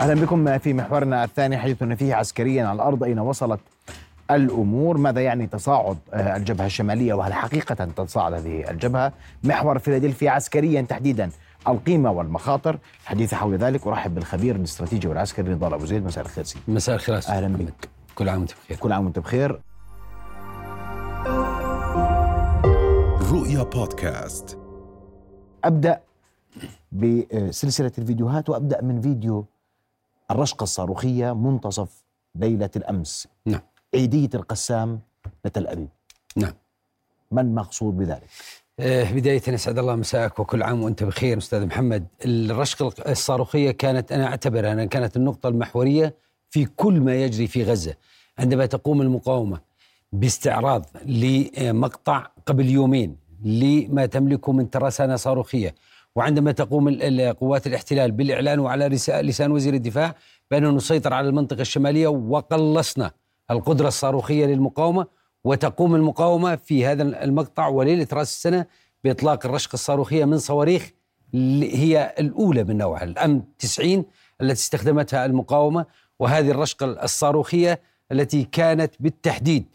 أهلا بكم في محورنا الثاني حديثنا فيه عسكريا على الأرض أين وصلت الأمور. ماذا يعني تصاعد الجبهة الشمالية وهل حقيقة تتصاعد هذه الجبهة؟ محور فيلادلفيا عسكريا تحديدا القيمة والمخاطر. حديث حول ذلك أرحب بالخبير الاستراتيجي والعسكري نضال أبو زيد. مساء الخير سيدي. مساء الخير أهلاً. بك. كل عام وأنت بخير. كل عام وأنت بخير. رؤيا بودكاست. أبدأ بسلسلة الفيديوهات وأبدأ من فيديو الرشقة الصاروخية منتصف ليلة الأمس. نعم. عيديه القسام لتل أبيب. نعم. ما المقصود بذلك؟ آه، بداية أسعد الله مساءك وكل عام وأنت بخير أستاذ محمد. الرشقة الصاروخية كانت أنا أعتبرها أنها كانت النقطة المحورية في كل ما يجري في غزة. عندما تقوم المقاومة باستعراض لمقطع قبل يومين لما تملكه من ترسانة صاروخية وعندما تقوم قوات الاحتلال بالإعلان وعلى لسان وزير الدفاع بأنه نسيطر على المنطقة الشمالية وقلصنا القدرة الصاروخية للمقاومة وتقوم المقاومة في هذا المقطع وليلة رأس السنة بإطلاق الرشقة الصاروخية من صواريخ هي الأولى من نوعها الأم 90 التي استخدمتها المقاومة وهذه الرشقة الصاروخية التي كانت بالتحديد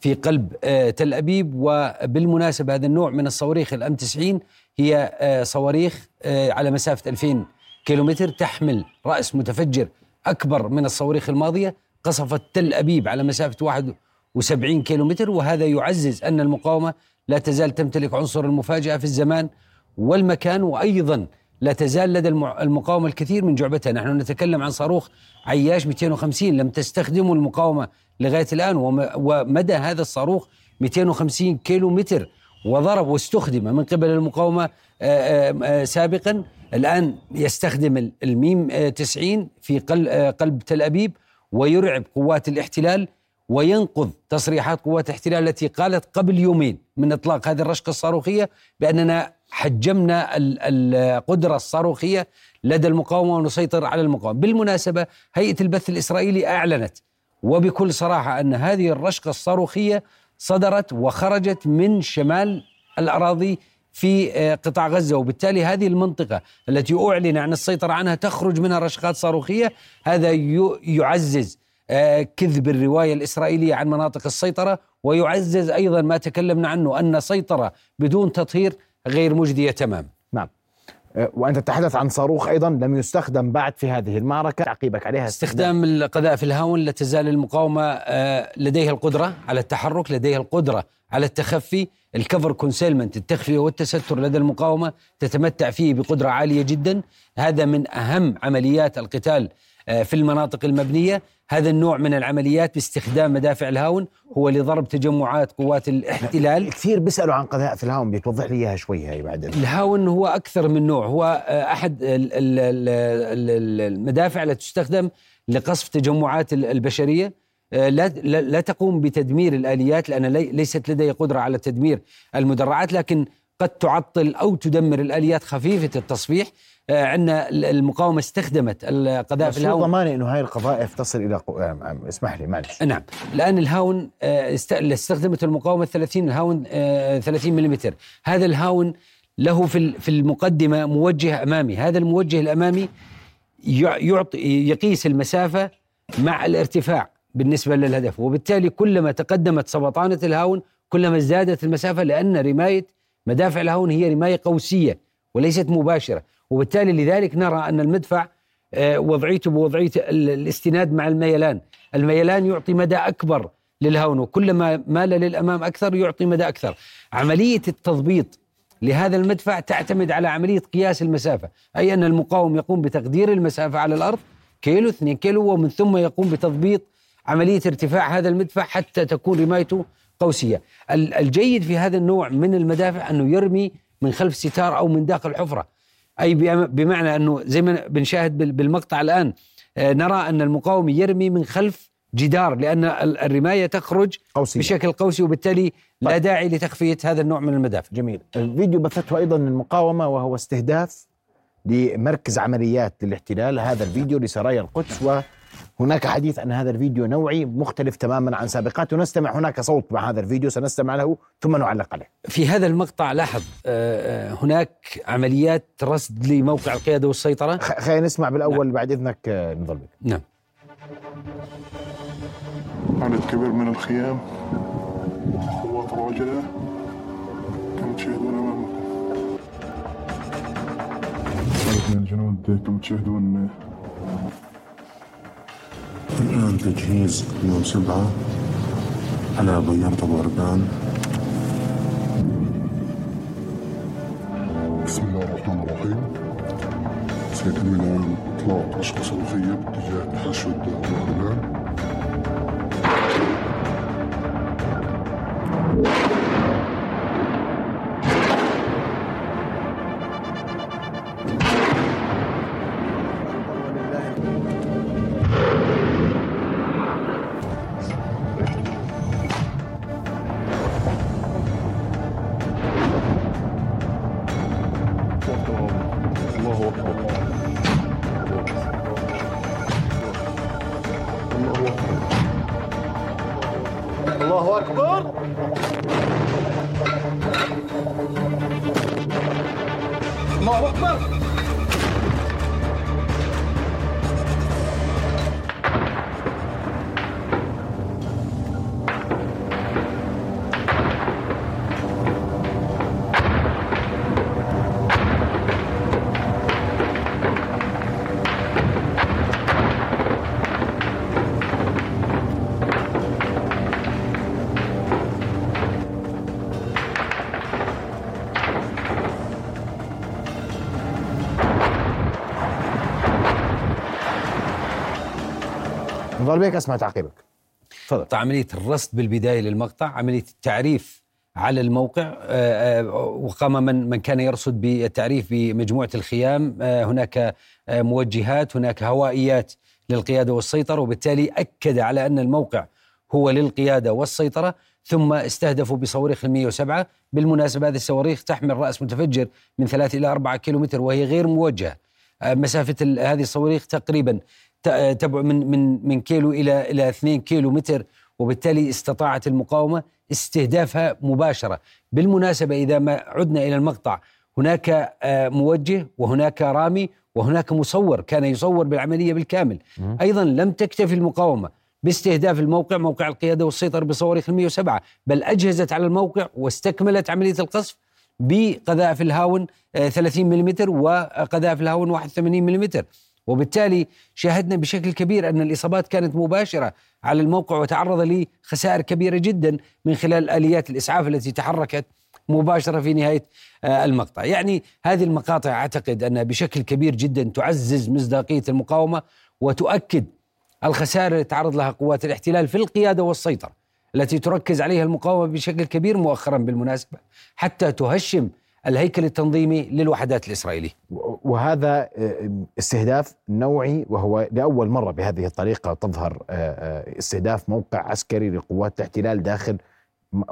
في قلب آه، تل أبيب. وبالمناسبة هذا النوع من الصواريخ الأم 90 هي آه، صواريخ آه، على مسافة 2000 كيلومتر تحمل رأس متفجر أكبر من الصواريخ الماضية قصفت تل أبيب على مسافة 71 كيلومتر. وهذا يعزز أن المقاومة لا تزال تمتلك عنصر المفاجأة في الزمان والمكان وأيضا لا تزال لدى المقاومة الكثير من جعبتها. نحن نتكلم عن صاروخ عياش 250 لم تستخدمه المقاومة لغاية الآن وم- ومدى هذا الصاروخ 250 كيلو متر وضرب واستخدم. من قبل المقاومة سابقا الآن يستخدم ال- الميم آه، 90 في قل- قلب تل أبيب ويرعب قوات الاحتلال وينقض تصريحات قوات الاحتلال التي قالت قبل يومين من إطلاق هذه الرشقة الصاروخية بأننا حجمنا ال- القدره الصاروخية لدى المقاومة ونسيطر على المقاومة، بالمناسبة هيئة البث الإسرائيلي أعلنت وبكل صراحة أن هذه الرشقة الصاروخية صدرت وخرجت من شمال الأراضي في آه، قطاع غزة. وبالتالي هذه المنطقة التي أعلن عن السيطرة عنها تخرج منها رشقات صاروخية. هذا يعزز آه، كذب الرواية الإسرائيلية عن مناطق السيطرة ويعزز أيضا ما تكلمنا عنه أن سيطرة بدون تطهير غير مجدية تماما. نعم. آه، وأنت تتحدث عن صاروخ أيضا لم يستخدم بعد في هذه المعركة. تعقيبك عليها استخدام. القذائف الهاون لا تزال المقاومة آه، لديها القدرة على التحرك، لديها القدرة على التخفي، ال cover concealment التخفيه والتستر لدى المقاومة تتمتع فيه بقدرة عالية جدا، هذا من أهم عمليات القتال آه، في المناطق المبنية، هذا النوع من العمليات باستخدام مدافع الهاون هو لضرب تجمعات قوات الاحتلال. كثير بيسألوا عن قذائف الهاون بدك توضح لي إياها شوي هاي بعدين الهاون هو أكثر من نوع هو أحد ال- ال- ال- ال- المدافع التي تستخدم لقصف تجمعات ال- البشرية. آه، لا لا تقوم بتدمير الآليات لأن لي- ليست لدي قدرة على تدمير المدرعات لكن قد تعطل أو تدمر الآليات خفيفة التصفيح. عندنا ال- المقاومة استخدمت القذائف الهاون. ضماني إنه هاي القذائف تصل إلى قو... آه، آه، اسمح لي معلش. نعم. الان الهاون آه، استخدمت المقاومة 30 الهاون آه، 30 ملم هذا الهاون له في في المقدمة موجه أمامي. هذا الموجه الأمامي يع- يعطي يقيس المسافة مع الارتفاع بالنسبة للهدف. وبالتالي كلما تقدمت سبطانة الهاون كلما ازدادت المسافة لأن رماية مدافع الهاون هي رماية قوسية وليست مباشرة. وبالتالي لذلك نرى أن المدفع آه، وضعيته بوضعية ال- الاستناد مع الميلان. الميلان يعطي مدى أكبر للهاون وكلما مال للأمام أكثر يعطي مدى أكثر. عملية التضبيط لهذا المدفع تعتمد على عملية قياس المسافة أي أن المقاوم يقوم بتقدير المسافة على الأرض كيلو 2 كيلو ومن ثم يقوم بتضبيط عملية ارتفاع هذا المدفع حتى تكون رمايته قوسية. ال- الجيد في هذا النوع من المدافع أنه يرمي من خلف ستار أو من داخل حفرة. أي بم- بمعنى أنه زي ما بنشاهد بال- بالمقطع الآن آه، نرى أن المقاوم يرمي من خلف جدار لأن ال- الرماية تخرج قوسية. بشكل قوسي وبالتالي لا طيب. داعي لتخفية هذا النوع من المدافع جميل الفيديو بثته أيضا المقاومه وهو استهداف لمركز عمليات للاحتلال هذا الفيديو لسرايا القدس هناك حديث أن هذا الفيديو نوعي مختلف تماما عن سابقاته. نستمع هناك صوت مع هذا الفيديو سنستمع له ثم نعلق عليه. في هذا المقطع لاحظ آه، آه، هناك عمليات رصد لموقع القيادة والسيطرة؟ خ- خلينا نسمع بالأول بعد إذنك آه، نضل بك. نعم. عدد كبير من الخيام قوات العجلة كما تشاهدون أمامكم؟ عدد من الجنود كما تشاهدون؟ الآن تجهيز يوم سبعة على بيارة أبو بسم الله الرحمن الرحيم. سيتم الآن إطلاق رشقة صاروخية باتجاه حشد أبو الله أكبر الله أكبر الله أكبر نضل بك أسمع تعقيبك. تفضل. مقطع عملية الرصد بالبداية للمقطع عملية التعريف على الموقع آه، آه، وقام من من كان يرصد بالتعريف بمجموعة الخيام. آه، هناك موجهات هناك هوائيات للقيادة والسيطرة وبالتالي أكد على أن الموقع هو للقيادة والسيطرة ثم استهدفوا بصواريخ ال 107 بالمناسبة هذه الصواريخ تحمل رأس متفجر من 3 إلى 4 كيلومتر وهي غير موجهة. مسافة ال- هذه الصواريخ تقريبا آه، تبع من من من كيلو إلى إلى 2 كيلو متر وبالتالي استطاعت المقاومة استهدافها مباشرة. بالمناسبة إذا ما عدنا إلى المقطع هناك آه، موجه وهناك رامي وهناك مصور كان يصور بالعملية بالكامل. أيضا لم تكتفي المقاومة باستهداف الموقع موقع القيادة والسيطرة بصواريخ ال 107 بل أجهزت على الموقع واستكملت عملية القصف بقذائف الهاون آه، 30 ملم وقذائف الهاون 81 ملم وبالتالي شاهدنا بشكل كبير أن الإصابات كانت مباشرة على الموقع وتعرض لخسائر كبيرة جدا من خلال آليات الإسعاف التي تحركت مباشرة في نهاية آه، المقطع. يعني هذه المقاطع أعتقد أنها بشكل كبير جدا تعزز مصداقية المقاومة وتؤكد الخسائر التي تعرض لها قوات الاحتلال في القيادة والسيطرة التي تركز عليها المقاومة بشكل كبير مؤخرا بالمناسبة حتى تهشم الهيكل التنظيمي للوحدات الإسرائيلية. وهذا آه، استهداف نوعي وهو لأول مرة بهذه الطريقة تظهر آه، آه، استهداف موقع عسكري لقوات الاحتلال داخل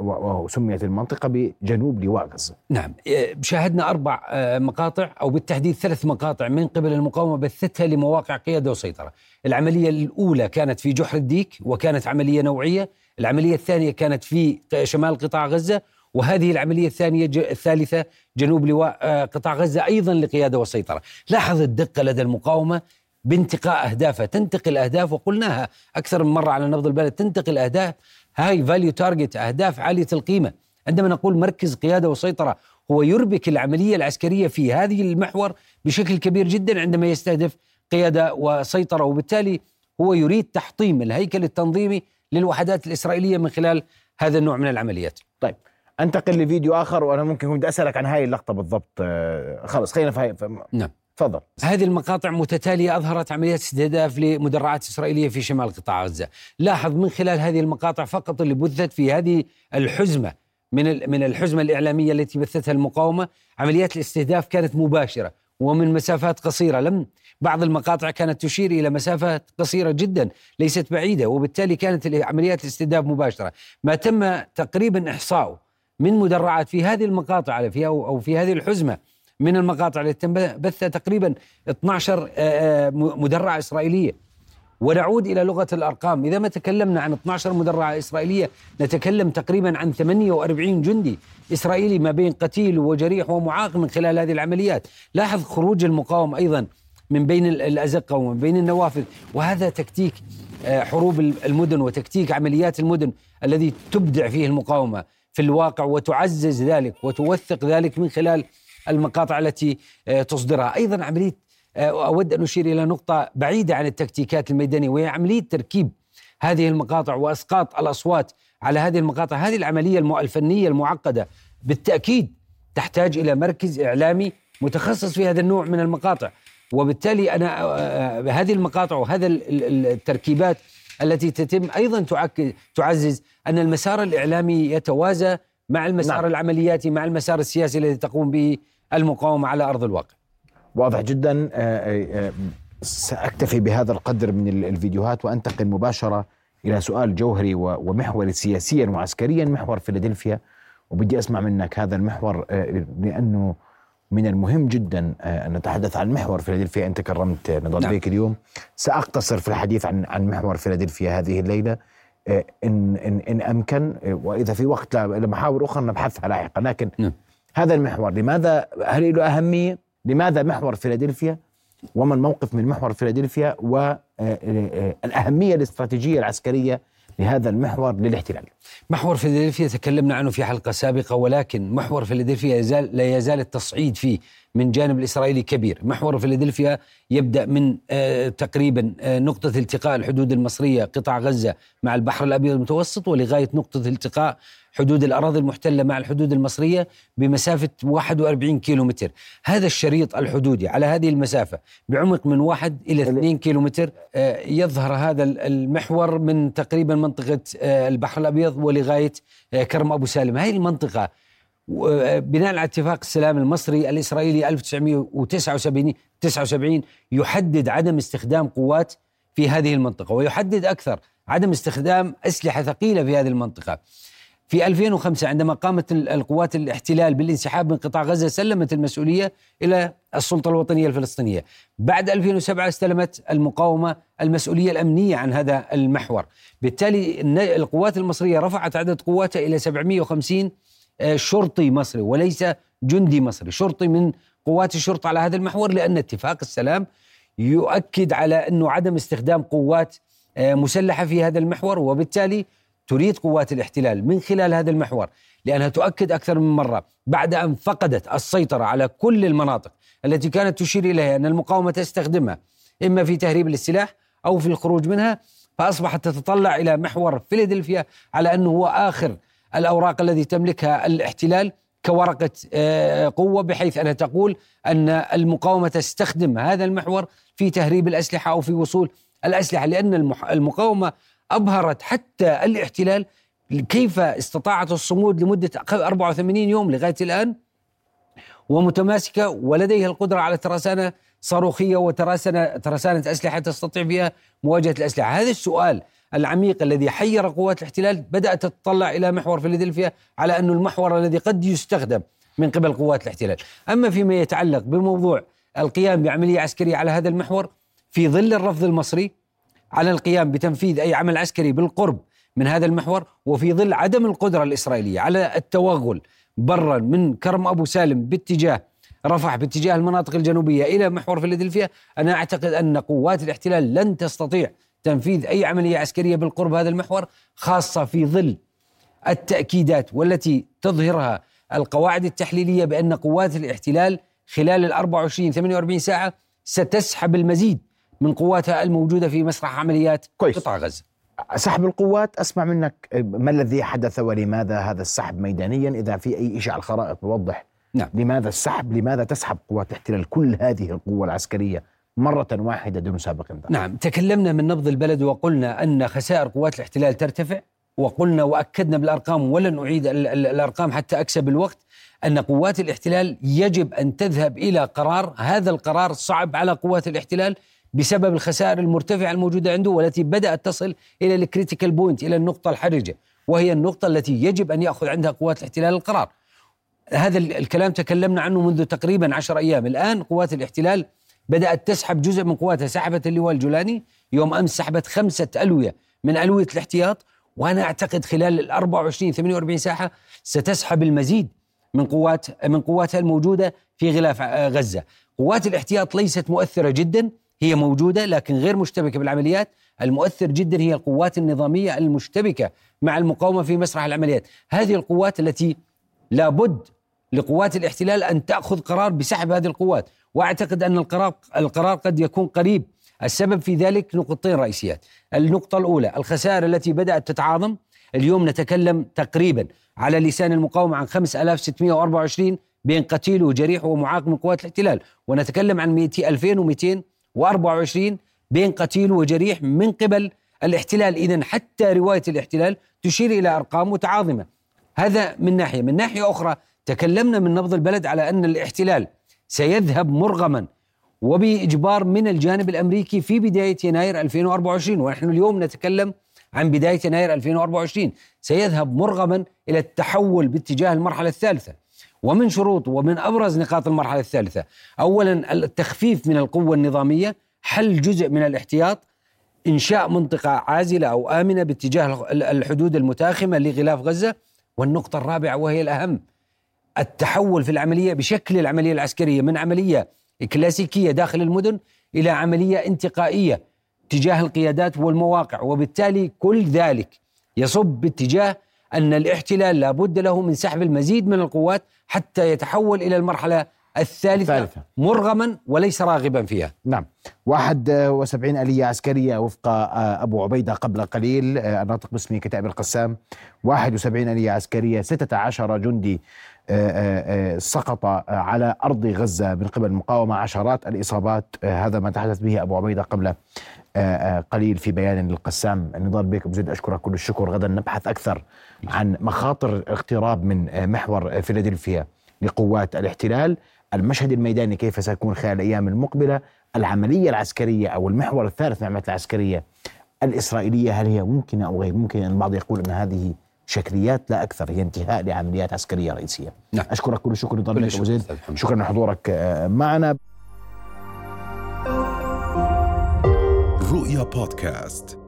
وسميت المنطقة بجنوب لواء غزة. نعم. شاهدنا أربع مقاطع أو بالتحديد ثلاث مقاطع من قبل المقاومة بثتها لمواقع قيادة وسيطرة. العملية الأولى كانت في جحر الديك وكانت عملية نوعية. العملية الثانية كانت في شمال قطاع غزة. وهذه العملية الثانية الثالثة جنوب لواء آه، قطاع غزة أيضا لقيادة وسيطرة. لاحظ الدقة لدى المقاومة بانتقاء أهدافها. تنتقل أهداف وقلناها أكثر من مرة على نبض البلد. تنتقل أهداف high value target أهداف عالية القيمة. عندما نقول مركز قيادة وسيطرة هو يربك العملية العسكرية في هذه المحور بشكل كبير جدا عندما يستهدف قيادة وسيطرة وبالتالي هو يريد تحطيم الهيكل التنظيمي للوحدات الإسرائيلية من خلال هذا النوع من العمليات. طيب انتقل لفيديو آخر وأنا ممكن كنت أسألك عن هاي اللقطة بالضبط. آه، خلص خلينا في هاي نعم. تفضل. هذه المقاطع متتالية أظهرت عمليات استهداف لمدرعات إسرائيلية في شمال قطاع غزة. لاحظ من خلال هذه المقاطع فقط اللي بثت في هذه الحزمة من من الحزمة الإعلامية التي بثتها المقاومة عمليات الاستهداف كانت مباشرة ومن مسافات قصيرة. لم بعض المقاطع كانت تشير إلى مسافات قصيرة جدا ليست بعيدة وبالتالي كانت عمليات الاستهداف مباشرة. ما تم تقريبا إحصاؤه من مدرعات في هذه المقاطع في أو أو في هذه الحزمة من المقاطع التي تم بثها تقريبا 12 آه، آه، م- مدرعة إسرائيلية. ونعود إلى لغة الأرقام، إذا ما تكلمنا عن 12 مدرعة إسرائيلية نتكلم تقريبا عن 48 جندي إسرائيلي ما بين قتيل وجريح ومعاق من خلال هذه العمليات، لاحظ خروج المقاومه أيضا من بين ال- الأزقة ومن بين النوافذ، وهذا تكتيك آه، حروب المدن وتكتيك عمليات المدن الذي تبدع فيه المقاومة. في الواقع وتعزز ذلك وتوثق ذلك من خلال المقاطع التي آه، تصدرها، أيضا عملية آه، أود أن أشير إلى نقطة بعيدة عن التكتيكات الميدانية وهي عملية تركيب هذه المقاطع وأسقاط الأصوات على هذه المقاطع، هذه العملية الفنية المعقدة بالتأكيد تحتاج إلى مركز إعلامي متخصص في هذا النوع من المقاطع، وبالتالي أنا آه، هذه المقاطع وهذا ال- ال- التركيبات التي تتم أيضا تعك- تعزز أن المسار الإعلامي يتوازى مع المسار نعم. العملياتي مع المسار السياسي الذي تقوم به المقاومة على أرض الواقع. واضح جدا آه، آه، آه، سأكتفي بهذا القدر من ال- الفيديوهات وأنتقل مباشرة إلى سؤال جوهري ومحوري سياسيا وعسكريا محور فيلادلفيا وبدي أسمع منك هذا المحور لأنه من المهم جدا آه، أن نتحدث عن محور فيلادلفيا. أنت كرمت نضال نعم. بيك اليوم. سأقتصر في الحديث عن عن محور فيلادلفيا هذه الليلة. آه، إن إن إن أمكن آه، وإذا في وقت لمحاور أخرى نبحثها لاحقا. لكن نعم. هذا المحور لماذا هل له أهمية؟ لماذا محور فيلادلفيا؟ وما الموقف من محور فيلادلفيا؟ والأهمية الاستراتيجية العسكرية لهذا المحور للاحتلال. محور فيلادلفيا تكلمنا عنه في حلقة سابقة ولكن محور فيلادلفيا لا يزال التصعيد فيه. من جانب الإسرائيلي كبير. محور فيلادلفيا يبدأ من آه تقريبا آه نقطة التقاء الحدود المصرية قطاع غزة مع البحر الأبيض المتوسط ولغاية نقطة التقاء حدود الأراضي المحتلة مع الحدود المصرية بمسافة 41 كيلو متر هذا الشريط الحدودي على هذه المسافة بعمق من واحد إلى 2 كيلو متر آه، يظهر هذا المحور من تقريبا منطقة البحر الأبيض ولغاية كرم أبو سالم. هذه المنطقة بناء على اتفاق السلام المصري الإسرائيلي 1979 79 يحدد عدم استخدام قوات في هذه المنطقة ويحدد أكثر عدم استخدام أسلحة ثقيلة في هذه المنطقة. في 2005 عندما قامت ال- القوات الاحتلال بالانسحاب من قطاع غزة سلمت المسؤولية إلى السلطة الوطنية الفلسطينية. بعد 2007 استلمت المقاومة المسؤولية الأمنية عن هذا المحور. بالتالي القوات المصرية رفعت عدد قواتها إلى 750 آه، شرطي مصري وليس جندي مصري. شرطي من قوات الشرطة على هذا المحور لأن اتفاق السلام يؤكد على أنه عدم استخدام قوات آه، مسلحة في هذا المحور وبالتالي تريد قوات الاحتلال من خلال هذا المحور لأنها تؤكد أكثر من مرة بعد أن فقدت السيطرة على كل المناطق التي كانت تشير إليها أن المقاومة تستخدمها إما في تهريب السلاح أو في الخروج منها فأصبحت تتطلع إلى محور فيلادلفيا على أنه هو آخر الأوراق الذي تملكها الاحتلال كورقة آه، قوة بحيث أنها تقول أن المقاومة تستخدم هذا المحور في تهريب الأسلحة أو في وصول الأسلحة لأن المقاومة أبهرت حتى الاحتلال كيف استطاعت الصمود لمدة 84 يوم لغاية الآن ومتماسكة ولديها القدرة على ترسانة صاروخية وترسانة ترسانة أسلحة تستطيع بها مواجهة الأسلحة. هذا السؤال العميق الذي حير قوات الاحتلال بدأت تتطلع إلى محور فيلادلفيا على أنه المحور الذي قد يستخدم من قبل قوات الاحتلال. أما فيما يتعلق بموضوع القيام بعملية عسكرية على هذا المحور في ظل الرفض المصري على القيام بتنفيذ أي عمل عسكري بالقرب من هذا المحور وفي ظل عدم القدرة الإسرائيلية على التوغل برا من كرم أبو سالم باتجاه رفح باتجاه المناطق الجنوبية إلى محور فيلادلفيا أنا أعتقد أن قوات الاحتلال لن تستطيع تنفيذ أي عملية عسكرية بالقرب هذا المحور خاصة في ظل التأكيدات والتي تظهرها القواعد التحليلية بأن قوات الاحتلال خلال ال 24 48 ساعة ستسحب المزيد من قواتها الموجودة في مسرح عمليات كويس. قطاع غزة سحب القوات أسمع منك ما الذي حدث ولماذا هذا السحب ميدانيا إذا في أي شيء على الخرائط بوضح نعم. لماذا السحب لماذا تسحب قوات الاحتلال كل هذه القوة العسكرية مرة واحدة دون سابق انذار نعم تكلمنا من نبض البلد وقلنا أن خسائر قوات الاحتلال ترتفع وقلنا وأكدنا بالأرقام ولن أعيد ال- ال- الأرقام حتى أكسب الوقت أن قوات الاحتلال يجب أن تذهب إلى قرار هذا القرار صعب على قوات الاحتلال بسبب الخسائر المرتفعة الموجودة عنده والتي بدأت تصل إلى ال critical point إلى النقطة الحرجة وهي النقطة التي يجب أن يأخذ عندها قوات الاحتلال القرار. هذا ال- الكلام تكلمنا عنه منذ تقريبا عشر أيام. الآن قوات الاحتلال بدأت تسحب جزء من قواتها سحبت اللواء الجولاني. يوم أمس سحبت خمسة ألوية من ألوية الاحتياط. وأنا أعتقد خلال ال 24 48 ساعه ستسحب المزيد من قوات من قواتها الموجودة في غلاف آه، غزة. قوات الاحتياط ليست مؤثرة جدا هي موجودة لكن غير مشتبكة بالعمليات، المؤثر جدا هي القوات النظامية المشتبكة مع المقاومة في مسرح العمليات، هذه القوات التي لابد لقوات الاحتلال أن تأخذ قرار بسحب هذه القوات، وأعتقد أن القرار القرار قد يكون قريب، السبب في ذلك نقطتين رئيسيات، النقطة الأولى الخسائر التي بدأت تتعاظم، اليوم نتكلم تقريبا على لسان المقاومة عن 5624 بين قتيل وجريح ومعاق من قوات الاحتلال، ونتكلم عن 200 2224 بين قتيل وجريح من قبل الاحتلال، اذا حتى رواية الاحتلال تشير إلى أرقام متعاظمة. هذا من ناحية، من ناحية أخرى تكلمنا من نبض البلد على أن الاحتلال سيذهب مرغما وبإجبار من الجانب الأمريكي في بداية يناير 2024 ونحن اليوم نتكلم عن بداية يناير 2024 سيذهب مرغما إلى التحول باتجاه المرحلة الثالثة. ومن شروط ومن أبرز نقاط المرحلة الثالثة اولا التخفيف من القوة النظامية حل جزء من الاحتياط إنشاء منطقة عازلة أو آمنة باتجاه الحدود المتاخمة لغلاف غزة والنقطة الرابعة وهي الأهم التحول في العملية بشكل العملية العسكرية من عملية كلاسيكية داخل المدن إلى عملية انتقائية تجاه القيادات والمواقع. وبالتالي كل ذلك يصب باتجاه أن الاحتلال لابد له من سحب المزيد من القوات حتى يتحول إلى المرحلة الثالثة الثالثة. مرغما وليس راغبا فيها. نعم. 71 آلية عسكرية وفق آه، أبو عبيدة قبل قليل آه، الناطق باسم كتاب القسام. 71 آلية عسكرية 16 جندي. سقط آه، على أرض غزة من قبل المقاومة عشرات الإصابات. آه، هذا ما تحدث به أبو عبيدة قبل آه، آه، قليل في بيان للقسام نضال بك. أبو زيد أشكرك كل الشكر. غدا نبحث أكثر عن مخاطر الاقتراب من آه، محور آه، فيلادلفيا لقوات الاحتلال. المشهد الميداني كيف سيكون خلال الأيام المقبلة؟ العملية العسكرية أو المحور الثالث من العمليات العسكرية الإسرائيلية هل هي ممكنة أو غير ممكنة؟ البعض يقول أن هذه شكليات لا أكثر هي انتهاء لعمليات عسكرية رئيسية نعم. أشكرك كل الشكر أبو الشكر زيد. شكرا لحضورك آه، معنا رؤيا بودكاست